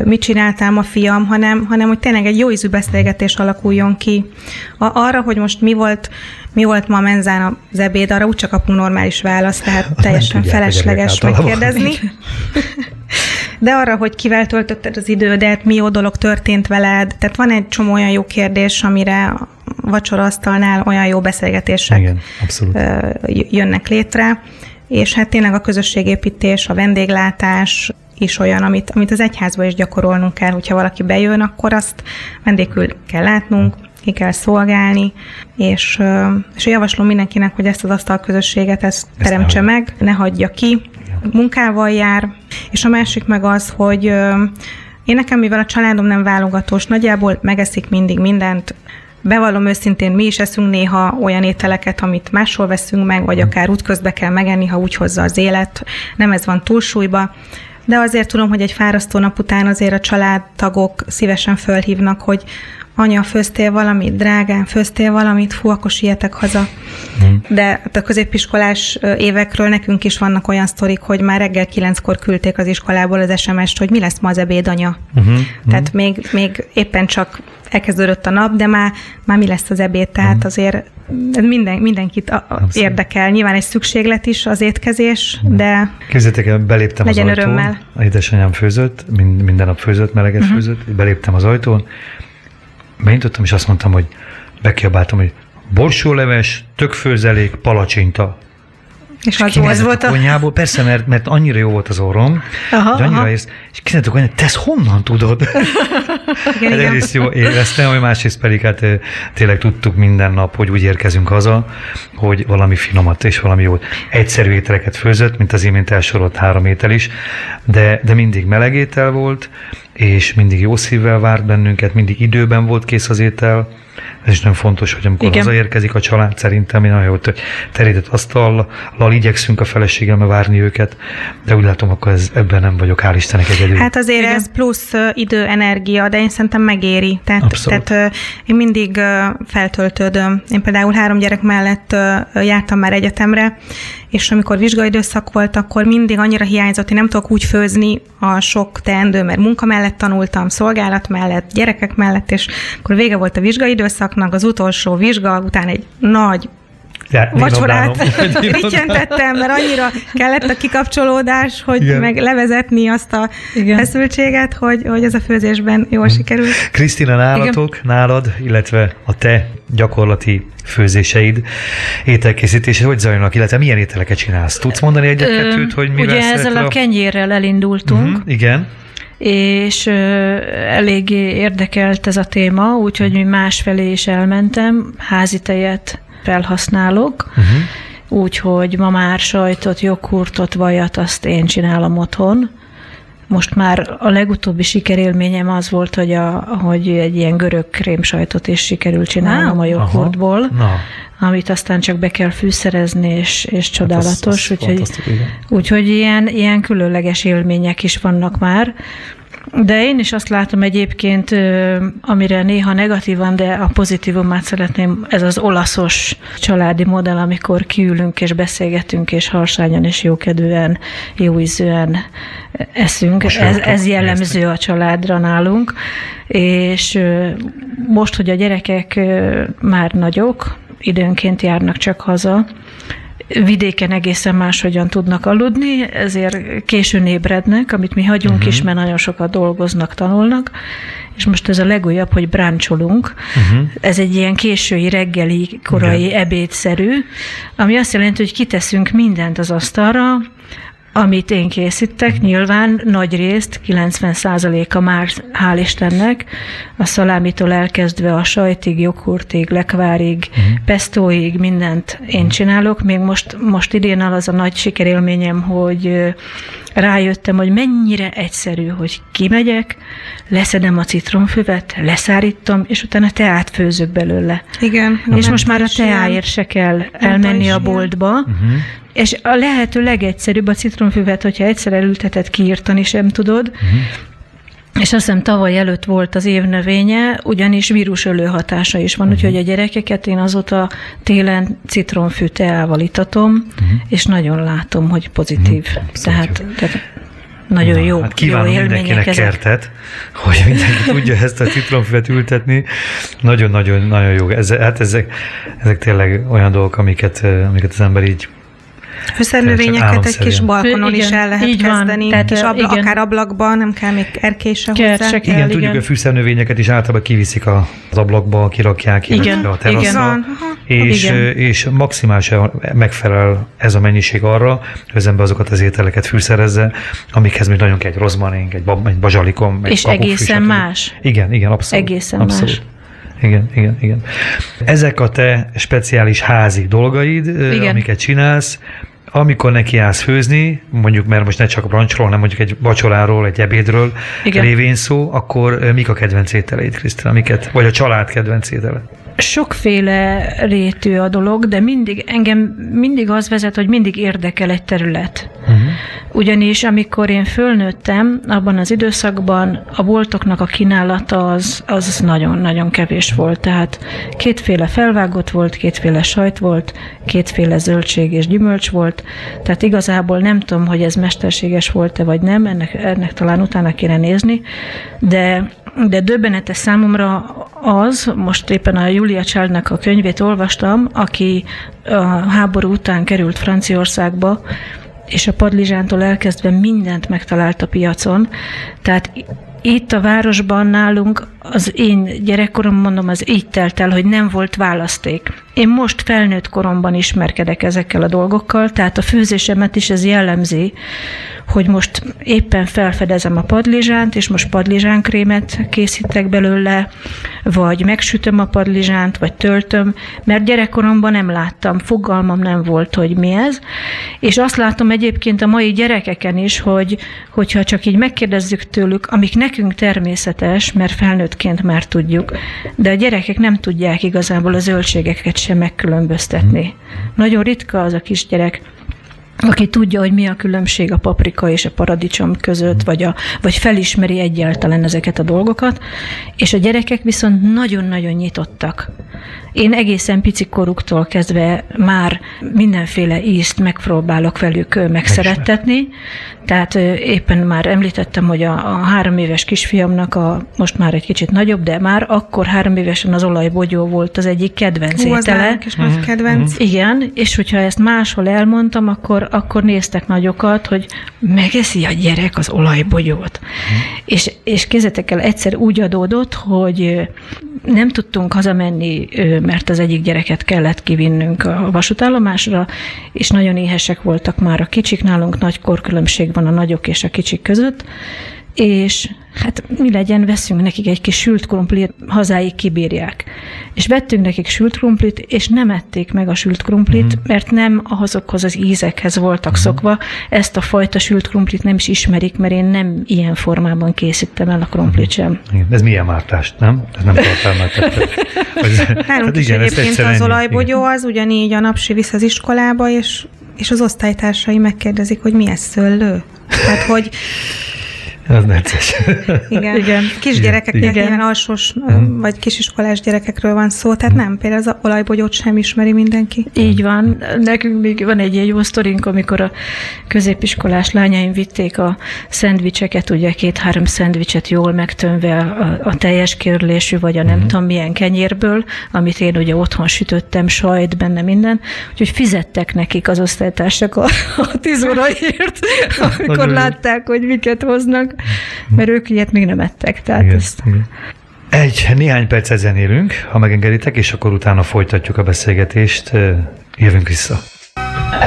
mit csináltál a fiam, hanem, hanem hogy tényleg egy jó ízű beszélgetés alakuljon ki. A, arra, hogy most mi volt, mi volt ma a menzán az ebéd, arra úgyse kapunk normális választ, tehát teljesen tudják, felesleges megkérdezni. De arra, hogy kivel töltötted az idődet, mi jó dolog történt veled, tehát van egy csomó olyan jó kérdés, amire vacsoraasztalnál olyan jó beszélgetések Igen, abszolút. jönnek létre és hát tényleg a közösségépítés, a vendéglátás is olyan, amit, amit az egyházba is gyakorolnunk kell, hogyha valaki bejön, akkor azt vendégül kell látnunk, ki kell szolgálni, és, és javaslom mindenkinek, hogy ezt az asztalközösséget ezt, ezt teremtse meg, ne hagyja ki, munkával jár, és a másik meg az, hogy én nekem, mivel a családom nem válogatós, nagyjából megeszik mindig mindent, Bevallom őszintén, mi is eszünk néha olyan ételeket, amit máshol veszünk meg, vagy akár útközbe kell megenni, ha úgy hozza az élet. Nem ez van túlsúlyba. De azért tudom, hogy egy fárasztó nap után azért a családtagok szívesen fölhívnak, hogy anya, főztél valamit, drágán, főztél valamit, fú, akkor sietek haza. Mm. De hát a középiskolás évekről nekünk is vannak olyan sztorik, hogy már reggel kilenckor küldték az iskolából az SMS-t, hogy mi lesz ma az ebéd, anya. Mm-hmm. Tehát még, még éppen csak elkezdődött a nap, de már, már mi lesz az ebéd, tehát mm. azért minden, mindenkit a, a érdekel. Nyilván egy szükséglet is az étkezés, de Képzeljétek el, beléptem az ajtón, örömmel. a édesanyám főzött, minden nap főzött, meleget uh-huh. főzött, beléptem az ajtón, beintottam, és azt mondtam, hogy bekiabáltam, hogy borsóleves, tökfőzelék, palacsinta. És, és az volt a... konyhából, persze, mert, mert annyira jó volt az orrom, aha, hogy annyira aha. Ész, és kinézett hogy te ezt honnan tudod? igen, hát egyrészt jó éreztem, hogy másrészt pedig hát tényleg tudtuk minden nap, hogy úgy érkezünk haza, hogy valami finomat és valami jó egyszerű ételeket főzött, mint az imént elsorolt három étel is, de, de mindig meleg étel volt, és mindig jó szívvel várt bennünket, mindig időben volt kész az étel, ez is nagyon fontos, hogy amikor Igen. hazaérkezik a család, szerintem mi nagyon jó, hogy terített asztallal igyekszünk a feleségemmel várni őket, de úgy látom, akkor ez, ebben nem vagyok, hál' Istennek egyedül. Hát azért Igen. ez plusz idő, energia, de én szerintem megéri. Tehát, tehát én mindig feltöltődöm. Én például három gyerek mellett jártam már egyetemre, és amikor vizsgaidőszak volt, akkor mindig annyira hiányzott, hogy nem tudok úgy főzni a sok teendő, mert munka mellett tanultam, szolgálat mellett, gyerekek mellett, és akkor vége volt a vizsgaidőszaknak, az utolsó vizsga, után egy nagy vacsorát rityöntettem, mert annyira kellett a kikapcsolódás, hogy Igen. meg levezetni azt a Igen. feszültséget, hogy, hogy ez a főzésben jól hmm. sikerült. Krisztina, nálatok, Igen. nálad, illetve a te gyakorlati főzéseid, ételkészítése, hogy zajlanak, illetve milyen ételeket csinálsz? Tudsz mondani egyet-kettőt, hogy mi Ugye ezzel a kenyérrel elindultunk. Uh-huh, igen és eléggé érdekelt ez a téma, úgyhogy mi másfelé is elmentem, házi tejet felhasználok, uh-huh. úgyhogy ma már sajtot, joghurtot, vajat, azt én csinálom otthon. Most már a legutóbbi sikerélményem az volt, hogy, a, hogy egy ilyen görög krémsajtot is sikerült csinálnom a joghurtból, Na. amit aztán csak be kell fűszerezni, és, és hát csodálatos. Hát az, az úgyhogy, úgyhogy ilyen, ilyen különleges élmények is vannak már. De én is azt látom egyébként, amire néha negatívan, de a pozitívumát szeretném, ez az olaszos családi modell, amikor kiülünk és beszélgetünk, és harsányan és jókedvűen, jóízűen eszünk. Ez, ez jellemző a családra nálunk. És most, hogy a gyerekek már nagyok, időnként járnak csak haza, vidéken egészen máshogyan tudnak aludni, ezért későn ébrednek, amit mi hagyunk uh-huh. is, mert nagyon sokat dolgoznak, tanulnak, és most ez a legújabb, hogy bráncsolunk. Uh-huh. Ez egy ilyen késői, reggeli, korai Igen. ebédszerű, ami azt jelenti, hogy kiteszünk mindent az asztalra, amit én készítek, nyilván nagy részt, 90%-a már, hál' Istennek, a szalámitól elkezdve a sajtig, joghurtig, lekvárig, uh-huh. pestóig, mindent én csinálok. Még most, most idén az a nagy sikerélményem, hogy rájöttem, hogy mennyire egyszerű, hogy kimegyek, leszedem a citromfüvet, leszárítom, és utána teát főzök belőle. Igen. És most már a teáért se kell elmenni a boltba, uh-huh. És a lehető legegyszerűbb a citromfüvet, hogyha egyszer elültetett, kiírtani sem tudod, uh-huh. És azt hiszem tavaly előtt volt az év növénye, ugyanis vírusölő hatása is van, uh-huh. úgyhogy a gyerekeket én azóta télen citromfű teával itatom, uh-huh. és nagyon látom, hogy pozitív. Uh-huh. Tehát, tehát nagyon Na, jó, hát kívánom jó mindenkinek ezek. kertet, hogy mindenki tudja ezt a citromfüvet ültetni. Nagyon-nagyon nagyon jó. Ez, hát ezek, ezek tényleg olyan dolgok, amiket, amiket az ember így Fűszernövényeket egy kis balkonon igen, is el lehet így kezdeni, van. Tehát, kis abla, igen. akár ablakban, nem kell még erkése hozzá. Kell, igen, igen, tudjuk, a fűszernövényeket is általában kiviszik az ablakba, kirakják, illetve a teraszra, és, és maximálisan megfelel ez a mennyiség arra, hogy az ember azokat az ételeket fűszerezze, amikhez még nagyon kell egy rozmarin, egy, egy bazsalikom, egy És egészen más. Igen, igen, abszolút. Egészen abszolút. más. Igen, igen, igen. Ezek a te speciális házi dolgaid, igen. amiket csinálsz, amikor neki állsz főzni, mondjuk, mert most ne csak a brancsról, hanem mondjuk egy vacsoráról, egy ebédről Igen. lévén szó, akkor mik a kedvenc ételeid, Krisztina, amiket, vagy a család kedvenc étele? Sokféle rétű a dolog, de mindig engem mindig az vezet, hogy mindig érdekel egy terület. Uh-huh. Ugyanis amikor én fölnőttem, abban az időszakban a boltoknak a kínálata az, az nagyon-nagyon kevés volt. Tehát kétféle felvágott volt, kétféle sajt volt, kétféle zöldség és gyümölcs volt. Tehát igazából nem tudom, hogy ez mesterséges volt-e vagy nem, ennek, ennek talán utána kéne nézni, de de döbbenetes számomra az, most éppen a Julia Childnak a könyvét olvastam, aki a háború után került Franciaországba, és a padlizsántól elkezdve mindent megtalált a piacon. Tehát itt a városban nálunk az én gyerekkorom, mondom, az így telt el, hogy nem volt választék. Én most felnőtt koromban ismerkedek ezekkel a dolgokkal, tehát a főzésemet is ez jellemzi, hogy most éppen felfedezem a padlizsánt, és most padlizsánkrémet készítek belőle, vagy megsütöm a padlizsánt, vagy töltöm, mert gyerekkoromban nem láttam, fogalmam nem volt, hogy mi ez. És azt látom egyébként a mai gyerekeken is, hogy hogyha csak így megkérdezzük tőlük, amik nekünk természetes, mert felnőttként már tudjuk, de a gyerekek nem tudják igazából a zöldségeket sem megkülönböztetni. Nagyon ritka az a kisgyerek, aki tudja, hogy mi a különbség a paprika és a paradicsom között, vagy, a, vagy felismeri egyáltalán ezeket a dolgokat, és a gyerekek viszont nagyon-nagyon nyitottak. Én egészen pici koruktól kezdve már mindenféle ízt megpróbálok velük megszerettetni, tehát éppen már említettem, hogy a, a három éves kisfiamnak a, most már egy kicsit nagyobb, de már akkor három évesen az olajbogyó volt az egyik kedvenc Hú, az étele. is nagy kedvenc. Igen, és hogyha ezt máshol elmondtam, akkor, akkor néztek nagyokat, hogy megeszi a gyerek az olajbogyót. És, és kézzetek el, egyszer úgy adódott, hogy nem tudtunk hazamenni, mert az egyik gyereket kellett kivinnünk a vasútállomásra, és nagyon éhesek voltak már a kicsik, nálunk nagy korkülönbség van a nagyok és a kicsik között, és hát mi legyen, veszünk nekik egy kis sült krumplit, hazáig kibírják. És vettünk nekik sült krumplit, és nem ették meg a sült krumplit, mm. mert nem azokhoz az ízekhez voltak mm. szokva. Ezt a fajta sült krumplit nem is ismerik, mert én nem ilyen formában készítem el a krumplit sem. Igen. Ez milyen mártást, nem? Ez nem tartalmaztatja. Nálunk is egyébként az olajbogyó az ugyanígy a napsi visz az iskolába, és, és az osztálytársai megkérdezik, hogy mi ez szőlő. Tehát, hogy Ez necces. igen, igen. kisgyerekeknek, igen. ilyen alsós Mhm. vagy kisiskolás gyerekekről van szó, tehát nem, például az olajbogyót sem ismeri mindenki. Így van. Nekünk még van egy ilyen jó sztorink, amikor a középiskolás lányaim vitték a szendvicseket, ugye két-három szendvicset jól megtönve a, a teljes kérlésű, vagy a nem Mhm. tudom milyen kenyérből, amit én ugye otthon sütöttem, sajt, benne minden, úgyhogy fizettek nekik az osztálytársak a, a tíz óraért, amikor Nagyon jó. látták, hogy miket hoznak, mert ők ilyet még nem ettek. Tehát Igen, ezt igen. Egy néhány percet zenélünk, ha megengeditek, és akkor utána folytatjuk a beszélgetést. Jövünk vissza.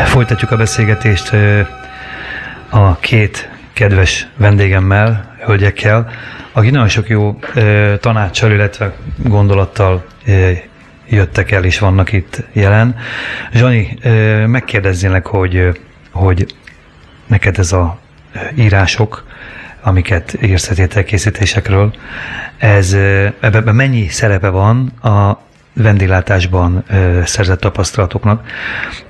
Folytatjuk a beszélgetést a két kedves vendégemmel, hölgyekkel, akik nagyon sok jó tanácssal, illetve gondolattal jöttek el és vannak itt jelen. Zsani, megkérdeznélek, hogy, hogy neked ez a írások, amiket írsz a tételkészítésekről, ez, ebben mennyi szerepe van a vendéglátásban szerzett tapasztalatoknak,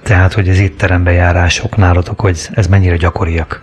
tehát, hogy az étterembe járások nálatok, hogy ez mennyire gyakoriak.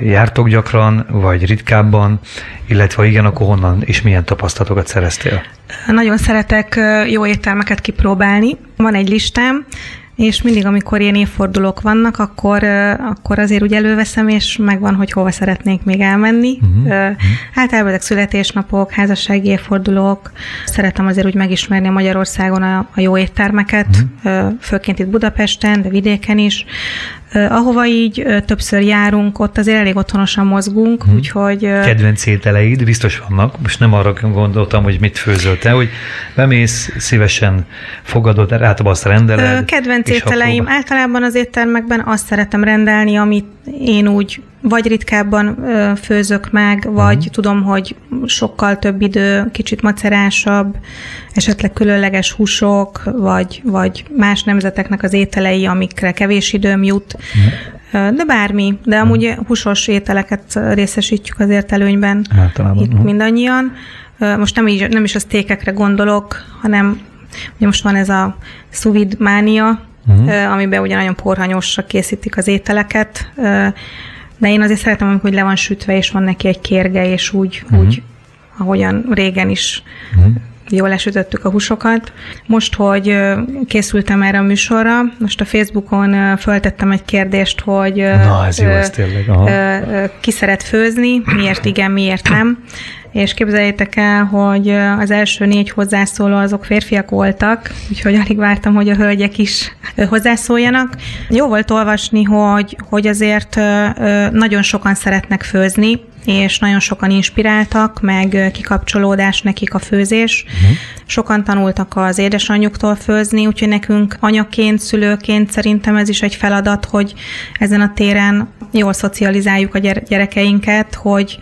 Jártok gyakran, vagy ritkábban, illetve igen, akkor honnan és milyen tapasztalatokat szereztél? Nagyon szeretek jó éttermeket kipróbálni. Van egy listám, és mindig, amikor ilyen évfordulók vannak, akkor, akkor azért úgy előveszem, és megvan, hogy hova szeretnék még elmenni. Mhm. Uh-huh. Általában ezek születésnapok, házassági évfordulók. Szeretem azért úgy megismerni Magyarországon a, a jó éttermeket, uh-huh. főként itt Budapesten, de vidéken is. Ahova így többször járunk, ott azért elég otthonosan mozgunk, uh-huh. úgyhogy... Kedvenc ételeid biztos vannak, most nem arra gondoltam, hogy mit főzöl te, hogy bemész, szívesen fogadod, általában azt rendeled. Kedvenc ételeim akkor- általában az éttermekben azt szeretem rendelni, amit én úgy vagy ritkábban főzök meg, vagy Mhm. tudom, hogy sokkal több idő, kicsit macerásabb, esetleg különleges húsok, vagy, vagy más nemzeteknek az ételei, amikre kevés időm jut. Mhm. Ö, De bármi, de amúgy húsos ételeket részesítjük azért előnyben Általában. itt Mhm. mindannyian. Most nem, így, nem is a sztékekre gondolok, hanem ugye most van ez a sous mánia, Mhm. uh-huh. amiben ugye nagyon porhanyosra készítik az ételeket, de én azért szeretem, amikor le van sütve, és van neki egy kérge, és úgy, uh-huh. úgy ahogyan régen is Mhm. jól lesütöttük a húsokat. Most, hogy készültem erre a műsorra, most a Facebookon föltettem egy kérdést, hogy Na, ez jó, ez tényleg. Aha. ö, ki szeret főzni, miért igen, miért nem. És képzeljétek el, hogy az első négy hozzászóló azok férfiak voltak, úgyhogy alig vártam, hogy a hölgyek is hozzászóljanak. Jó volt olvasni, hogy, hogy azért nagyon sokan szeretnek főzni, és nagyon sokan inspiráltak, meg kikapcsolódás nekik a főzés. Uh-huh. Sokan tanultak az édesanyjuktól főzni, úgyhogy nekünk anyaként, szülőként szerintem ez is egy feladat, hogy ezen a téren jól szocializáljuk a gyere- gyerekeinket, hogy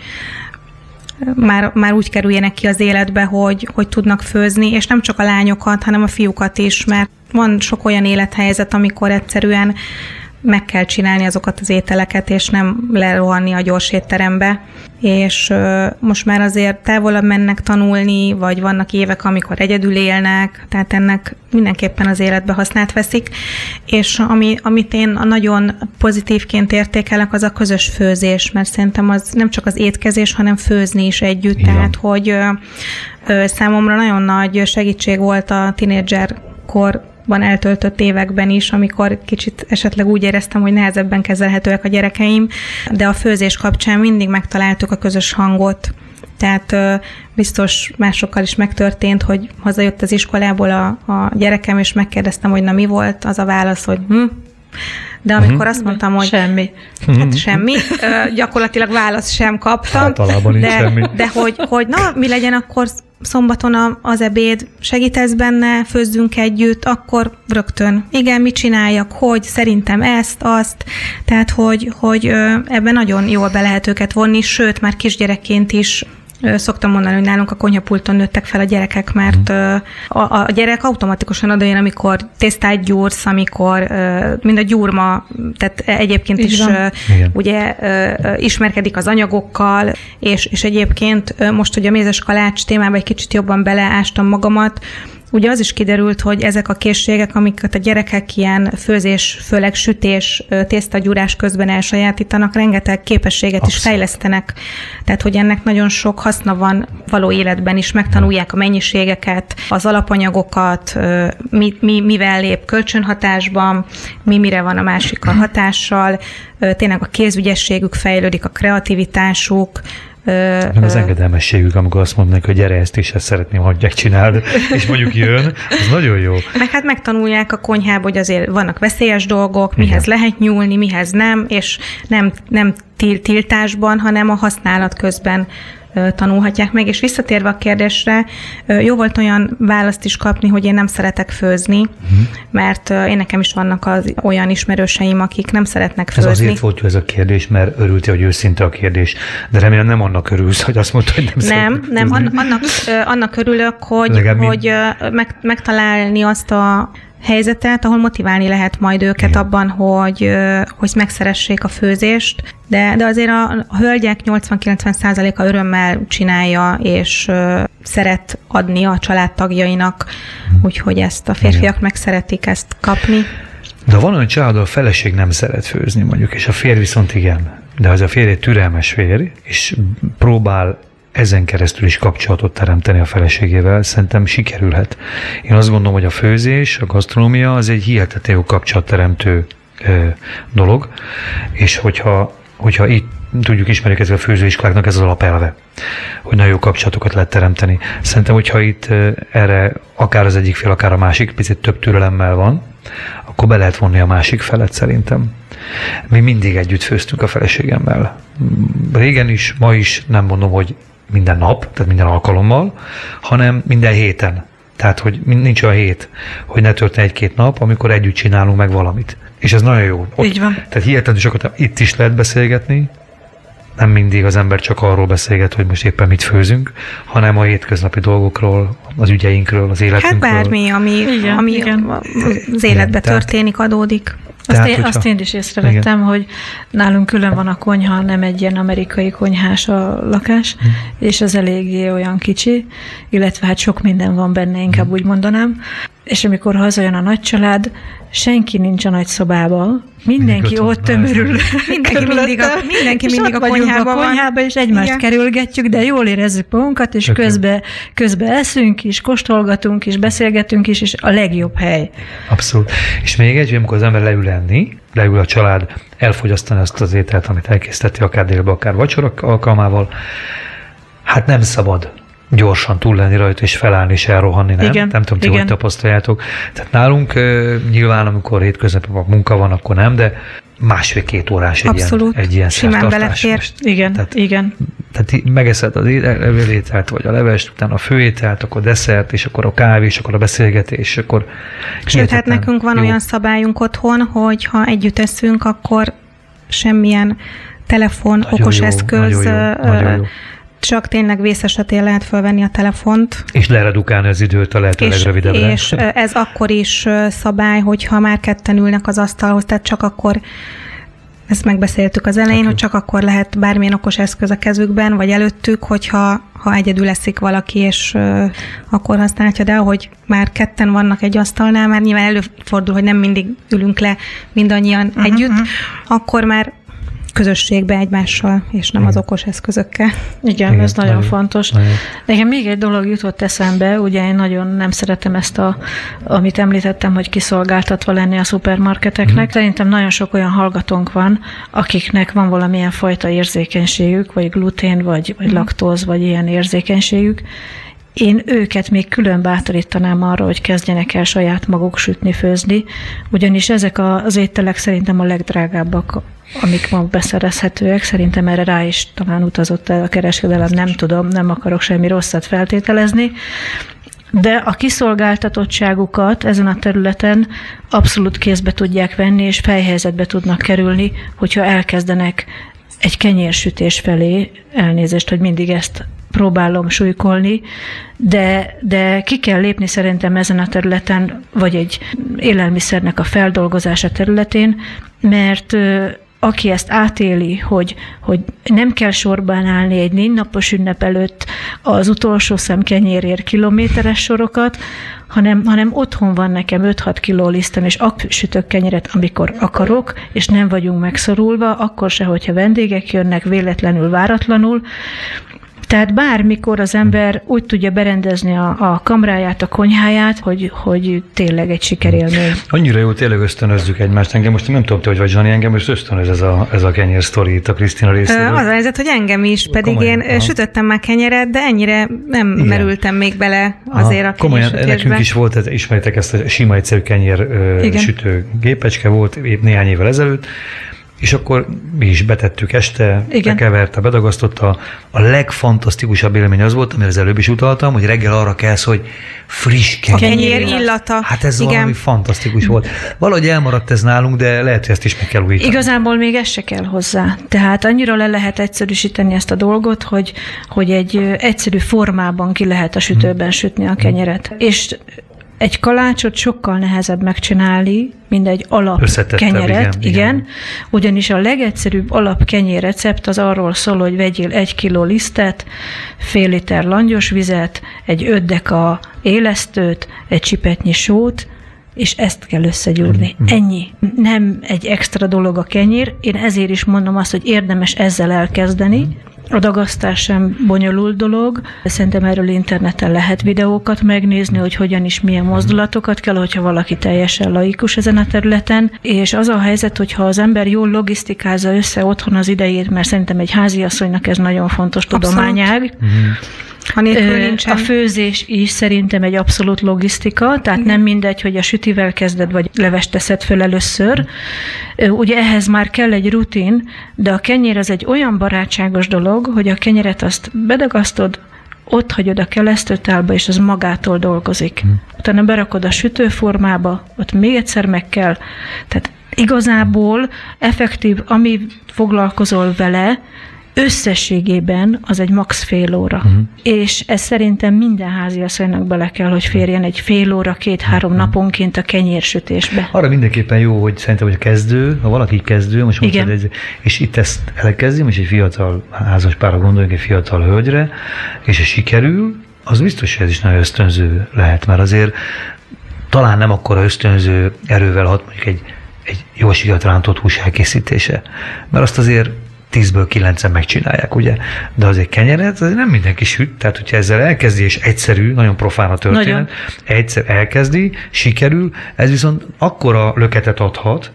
már, már úgy kerüljenek ki az életbe, hogy, hogy tudnak főzni, és nem csak a lányokat, hanem a fiúkat is, mert van sok olyan élethelyzet, amikor egyszerűen meg kell csinálni azokat az ételeket, és nem lerohanni a gyors étterembe. És most már azért távolabb mennek tanulni, vagy vannak évek, amikor egyedül élnek, tehát ennek mindenképpen az életbe használt veszik. És ami, amit én nagyon pozitívként értékelek, az a közös főzés, mert szerintem az nem csak az étkezés, hanem főzni is együtt. Igen. Tehát, hogy számomra nagyon nagy segítség volt a tinédzser kor ban eltöltött években is, amikor kicsit esetleg úgy éreztem, hogy nehezebben kezelhetőek a gyerekeim, de a főzés kapcsán mindig megtaláltuk a közös hangot. Tehát biztos másokkal is megtörtént, hogy hazajött az iskolából a, a gyerekem, és megkérdeztem, hogy na mi volt, az a válasz, hogy hm, de amikor uh-huh. azt mondtam, hogy semmi, hát uh-huh. semmi, gyakorlatilag választ sem kaptam, de, semmi. de hogy, hogy na, mi legyen akkor szombaton az ebéd, segítesz benne, főzzünk együtt, akkor rögtön, igen, mit csináljak, hogy, szerintem ezt, azt, tehát hogy, hogy ebben nagyon jól be lehet őket vonni, sőt, már kisgyerekként is Szoktam mondani, hogy nálunk a konyhapulton nőttek fel a gyerekek, mert mhm. a, a gyerek automatikusan odajön, amikor tésztát gyúrsz, amikor mind a gyúrma, tehát egyébként Így is van. ugye ismerkedik az anyagokkal, és, és egyébként most, hogy a mézes kalács témába egy kicsit jobban beleástam magamat, Ugye az is kiderült, hogy ezek a készségek, amiket a gyerekek ilyen főzés, főleg sütés, tésztagyúrás közben elsajátítanak, rengeteg képességet Abszett. is fejlesztenek. Tehát, hogy ennek nagyon sok haszna van való életben is, megtanulják a mennyiségeket, az alapanyagokat, mi, mi, mivel lép kölcsönhatásban, mi mire van a másikkal hatással, tényleg a kézügyességük fejlődik, a kreativitásuk, meg az engedelmességük, amikor azt mondják, hogy gyere, ezt is ezt szeretném, hagyják, csináld, és mondjuk jön, ez nagyon jó. Meg hát megtanulják a konyhába, hogy azért vannak veszélyes dolgok, mihez Igen. lehet nyúlni, mihez nem, és nem, nem tiltásban, hanem a használat közben tanulhatják meg. És visszatérve a kérdésre, jó volt olyan választ is kapni, hogy én nem szeretek főzni, uh-huh. mert én nekem is vannak az olyan ismerőseim, akik nem szeretnek főzni. Ez azért volt jó ez a kérdés, mert örültél, hogy őszinte a kérdés, de remélem nem annak örülsz, hogy azt mondta, hogy nem Nem, nem, annak, annak örülök, hogy, hogy meg, megtalálni azt a helyzetet, ahol motiválni lehet majd őket Igen. abban, hogy, hogy megszeressék a főzést, de, de azért a, a hölgyek 80-90%-a örömmel csinálja, és szeret adni a családtagjainak, úgyhogy ezt a férfiak Igen. meg szeretik ezt kapni. De van olyan család, a feleség nem szeret főzni mondjuk, és a férj viszont igen. De az a férj egy türelmes férj, és próbál ezen keresztül is kapcsolatot teremteni a feleségével, szerintem sikerülhet. Én azt gondolom, hogy a főzés, a gasztronómia az egy hihetetlen jó kapcsolatteremtő dolog, és hogyha, hogyha itt tudjuk, ismerjük ezzel a főzőiskoláknak ez az alapelve, hogy nagyon jó kapcsolatokat lehet teremteni. Szerintem, hogyha itt erre akár az egyik fél, akár a másik picit több türelemmel van, akkor be lehet vonni a másik felet szerintem. Mi mindig együtt főztünk a feleségemmel. Régen is, ma is nem mondom, hogy minden nap, tehát minden alkalommal, hanem minden héten. Tehát, hogy nincs olyan hét, hogy ne történjen egy-két nap, amikor együtt csinálunk meg valamit. És ez nagyon jó. Ott, Így van. Tehát hihetetlenül sokat itt is lehet beszélgetni, nem mindig az ember csak arról beszélget, hogy most éppen mit főzünk, hanem a hétköznapi dolgokról, az ügyeinkről, az életünkről. Hát bármi, ami, igen, ami igen. az életbe igen, történik, adódik. Tehát, azt, én, hogyha... azt én is észrevettem, Igen. hogy nálunk külön van a konyha, nem egy ilyen amerikai konyhás a lakás, hmm. és az eléggé olyan kicsi, illetve hát sok minden van benne, inkább hmm. úgy mondanám. És amikor hazajön a nagy család, senki nincs a nagy szobában, mindenki ott, ott tömörül. Mindenki mindig a, mindenki mindig a konyhában a konyhába, és egymást Igen. kerülgetjük, de jól érezzük magunkat, és közben közbe eszünk is, kóstolgatunk is, beszélgetünk is, és a legjobb hely. Abszolút. És még egy, amikor az ember leül enni, leül a család elfogyasztani azt az ételt, amit elkészíteti, akár délbe, akár vacsora alkalmával, hát nem szabad gyorsan túl lenni rajta, és felállni, és elrohanni, nem? Igen, nem tudom, ti hogy tapasztaljátok. Tehát nálunk nyilván, amikor hétköznapi munka van, akkor nem, de másfél-két órás egy Abszolút. ilyen, egy ilyen Simán belefér. Igen, tehát, igen. Tehát megeszed az ételt, vagy a levest, utána a főételt, akkor desszert, és akkor a kávé, és akkor a beszélgetés, és akkor... Sőt, hát nekünk van jó. olyan szabályunk otthon, hogy ha együtt eszünk, akkor semmilyen telefon, nagyon okos jó, eszköz, nagyon jó, nagyon jó csak tényleg vészesetén lehet fölvenni a telefont. És leredukálni az időt a lehető És, legrövidebbre. és ez akkor is szabály, hogyha már ketten ülnek az asztalhoz, tehát csak akkor ezt megbeszéltük az elején, okay. hogy csak akkor lehet bármilyen okos eszköz a kezükben, vagy előttük, hogyha ha egyedül eszik valaki, és uh, akkor használhatja, de ahogy már ketten vannak egy asztalnál, már nyilván előfordul, hogy nem mindig ülünk le mindannyian uh-huh, együtt, uh-huh. akkor már közösségbe egymással, és nem az okos eszközökkel. Igen, Igen ez nagyon, nagyon fontos. Nagyon. Nekem még egy dolog jutott eszembe, ugye én nagyon nem szeretem ezt, a, amit említettem, hogy kiszolgáltatva lenni a szupermarketeknek. Mm. Szerintem nagyon sok olyan hallgatónk van, akiknek van valamilyen fajta érzékenységük, vagy glutén, vagy, vagy mm. laktóz, vagy ilyen érzékenységük, én őket még külön bátorítanám arra, hogy kezdjenek el saját maguk sütni, főzni, ugyanis ezek az ételek szerintem a legdrágábbak amik ma beszerezhetőek. Szerintem erre rá is talán utazott el a kereskedelem, nem tudom, nem akarok semmi rosszat feltételezni. De a kiszolgáltatottságukat ezen a területen abszolút kézbe tudják venni, és fejhelyzetbe tudnak kerülni, hogyha elkezdenek egy kenyérsütés felé, elnézést, hogy mindig ezt próbálom súlykolni, de, de ki kell lépni szerintem ezen a területen, vagy egy élelmiszernek a feldolgozása területén, mert aki ezt átéli, hogy, hogy nem kell sorban állni egy négy napos ünnep előtt az utolsó szem kenyérért kilométeres sorokat, hanem, hanem otthon van nekem 5-6 kiló lisztem, és akkor sütök kenyeret, amikor akarok, és nem vagyunk megszorulva, akkor se, hogyha vendégek jönnek véletlenül, váratlanul, tehát bármikor az ember úgy tudja berendezni a, a kamráját, a konyháját, hogy, hogy tényleg egy sikerélmény. Annyira jó, tényleg ösztönözzük egymást. Engem most nem tudom, te hogy vagy Zsani, engem most ösztönöz ez a, ez a kenyér sztori itt a Krisztina részéről. Az a helyzet, hogy engem is, pedig komolyan, én aha. sütöttem már kenyeret, de ennyire nem Igen. merültem még bele azért aha, a Komolyan, nekünk is volt, ez, ismeritek ezt a sima egyszerű kenyér sütő gépecske volt épp néhány évvel ezelőtt, és akkor mi is betettük este, Igen. bekeverte, bedagasztotta. A legfantasztikusabb élmény az volt, amire az előbb is utaltam, hogy reggel arra kelsz, hogy friss kenyér. A kenyér illata. Hát ez Igen. valami fantasztikus volt. Valahogy elmaradt ez nálunk, de lehet, hogy ezt is meg kell újítani. Igazából még ez se kell hozzá. Tehát annyira le lehet egyszerűsíteni ezt a dolgot, hogy, hogy egy egyszerű formában ki lehet a sütőben hmm. sütni a kenyeret. És egy kalácsot sokkal nehezebb megcsinálni, mint egy alap kenyeret, igen, igen. igen, ugyanis a legegyszerűbb alap kenyér recept az arról szól, hogy vegyél egy kiló lisztet, fél liter langyos vizet, egy öt deka élesztőt, egy csipetnyi sót, és ezt kell összegyúrni. Mm-hmm. Ennyi. Nem egy extra dolog a kenyér. Én ezért is mondom azt, hogy érdemes ezzel elkezdeni, mm-hmm. A dagasztás sem bonyolult dolog. Szerintem erről interneten lehet videókat megnézni, hogy hogyan is milyen mozdulatokat kell, hogyha valaki teljesen laikus ezen a területen. És az a helyzet, hogyha az ember jól logisztikázza össze otthon az idejét, mert szerintem egy háziasszonynak ez nagyon fontos tudományág. Mm-hmm nincsen. A főzés is szerintem egy abszolút logisztika, tehát Igen. nem mindegy, hogy a sütivel kezded, vagy levest teszed föl először. Ugye ehhez már kell egy rutin, de a kenyér az egy olyan barátságos dolog, hogy a kenyeret azt bedagasztod, ott hagyod a kelesztőtálba, és az magától dolgozik. Hmm. Utána berakod a sütőformába, ott még egyszer meg kell. Tehát igazából effektív, ami foglalkozol vele, összességében az egy max fél óra. Uh-huh. És ez szerintem minden háziasszonynak bele kell, hogy férjen egy fél óra, két-három uh-huh. naponként a kenyérsütésbe. Arra mindenképpen jó, hogy szerintem, hogy kezdő, ha valaki kezdő, most Igen. Mondtad, és itt ezt elkezdi, és egy fiatal házas párra gondoljunk, egy fiatal hölgyre, és ez sikerül, az biztos, hogy ez is nagyon ösztönző lehet, mert azért talán nem akkora ösztönző erővel hat mondjuk egy, egy jó rántott hús elkészítése. Mert azt azért tízből kilencen megcsinálják, ugye? De azért kenyeret, az nem mindenki süt, tehát hogyha ezzel elkezdi, és egyszerű, nagyon profán a történet, nagyon. egyszer elkezdi, sikerül, ez viszont akkora löketet adhat,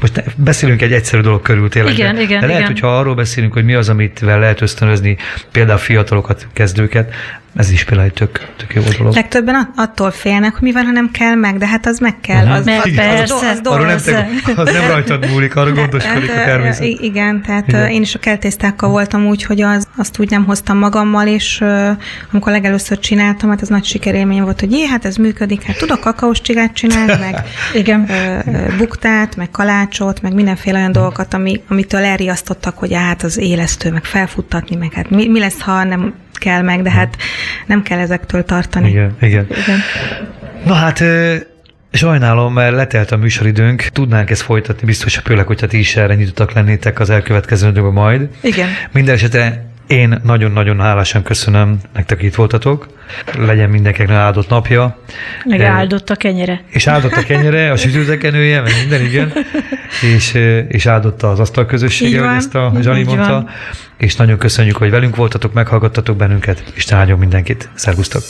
most beszélünk egy egyszerű dolog körül tényleg. Igen, de, igen, de lehet, igen. hogyha arról beszélünk, hogy mi az, amit lehet ösztönözni, például fiatalokat, kezdőket, ez is például egy tök, tök jó dolog. Legtöbben at- attól félnek, hogy mi van, ha nem kell meg, de hát az meg kell. Az, Meg az, az, persze. az, az, az nem te, az nem rajtad múlik, arra gondoskodik a ö, természet. Igen, tehát Igen. én is a keltésztákkal voltam úgy, hogy az, azt úgy nem hoztam magammal, és amikor legelőször csináltam, hát ez nagy sikerélmény volt, hogy jé, hát ez működik, hát tudok kakaós csigát csinálni, meg Igen. ö, buktát, meg kalácsot, meg mindenféle olyan dolgokat, ami, amitől elriasztottak, hogy hát az élesztő, meg felfuttatni, meg hát mi, mi lesz, ha nem kell meg, de hát nem kell ezektől tartani. Igen, igen. Igen. Na hát, sajnálom, mert letelt a műsoridőnk. Tudnánk ezt folytatni, biztos, főleg, hogyha ti is erre nyitottak lennétek az elkövetkező időben majd. Igen. Minden esetre én nagyon-nagyon hálásan köszönöm nektek, hogy itt voltatok. Legyen mindenkinek áldott napja. Meg áldott a kenyere. És áldott a kenyere, a sütőtekenője, meg minden, igen. És, és áldotta az asztal közössége, hogy ezt a Zsani mondta. van. És nagyon köszönjük, hogy velünk voltatok, meghallgattatok bennünket, és áldjon mindenkit. Szervusztok!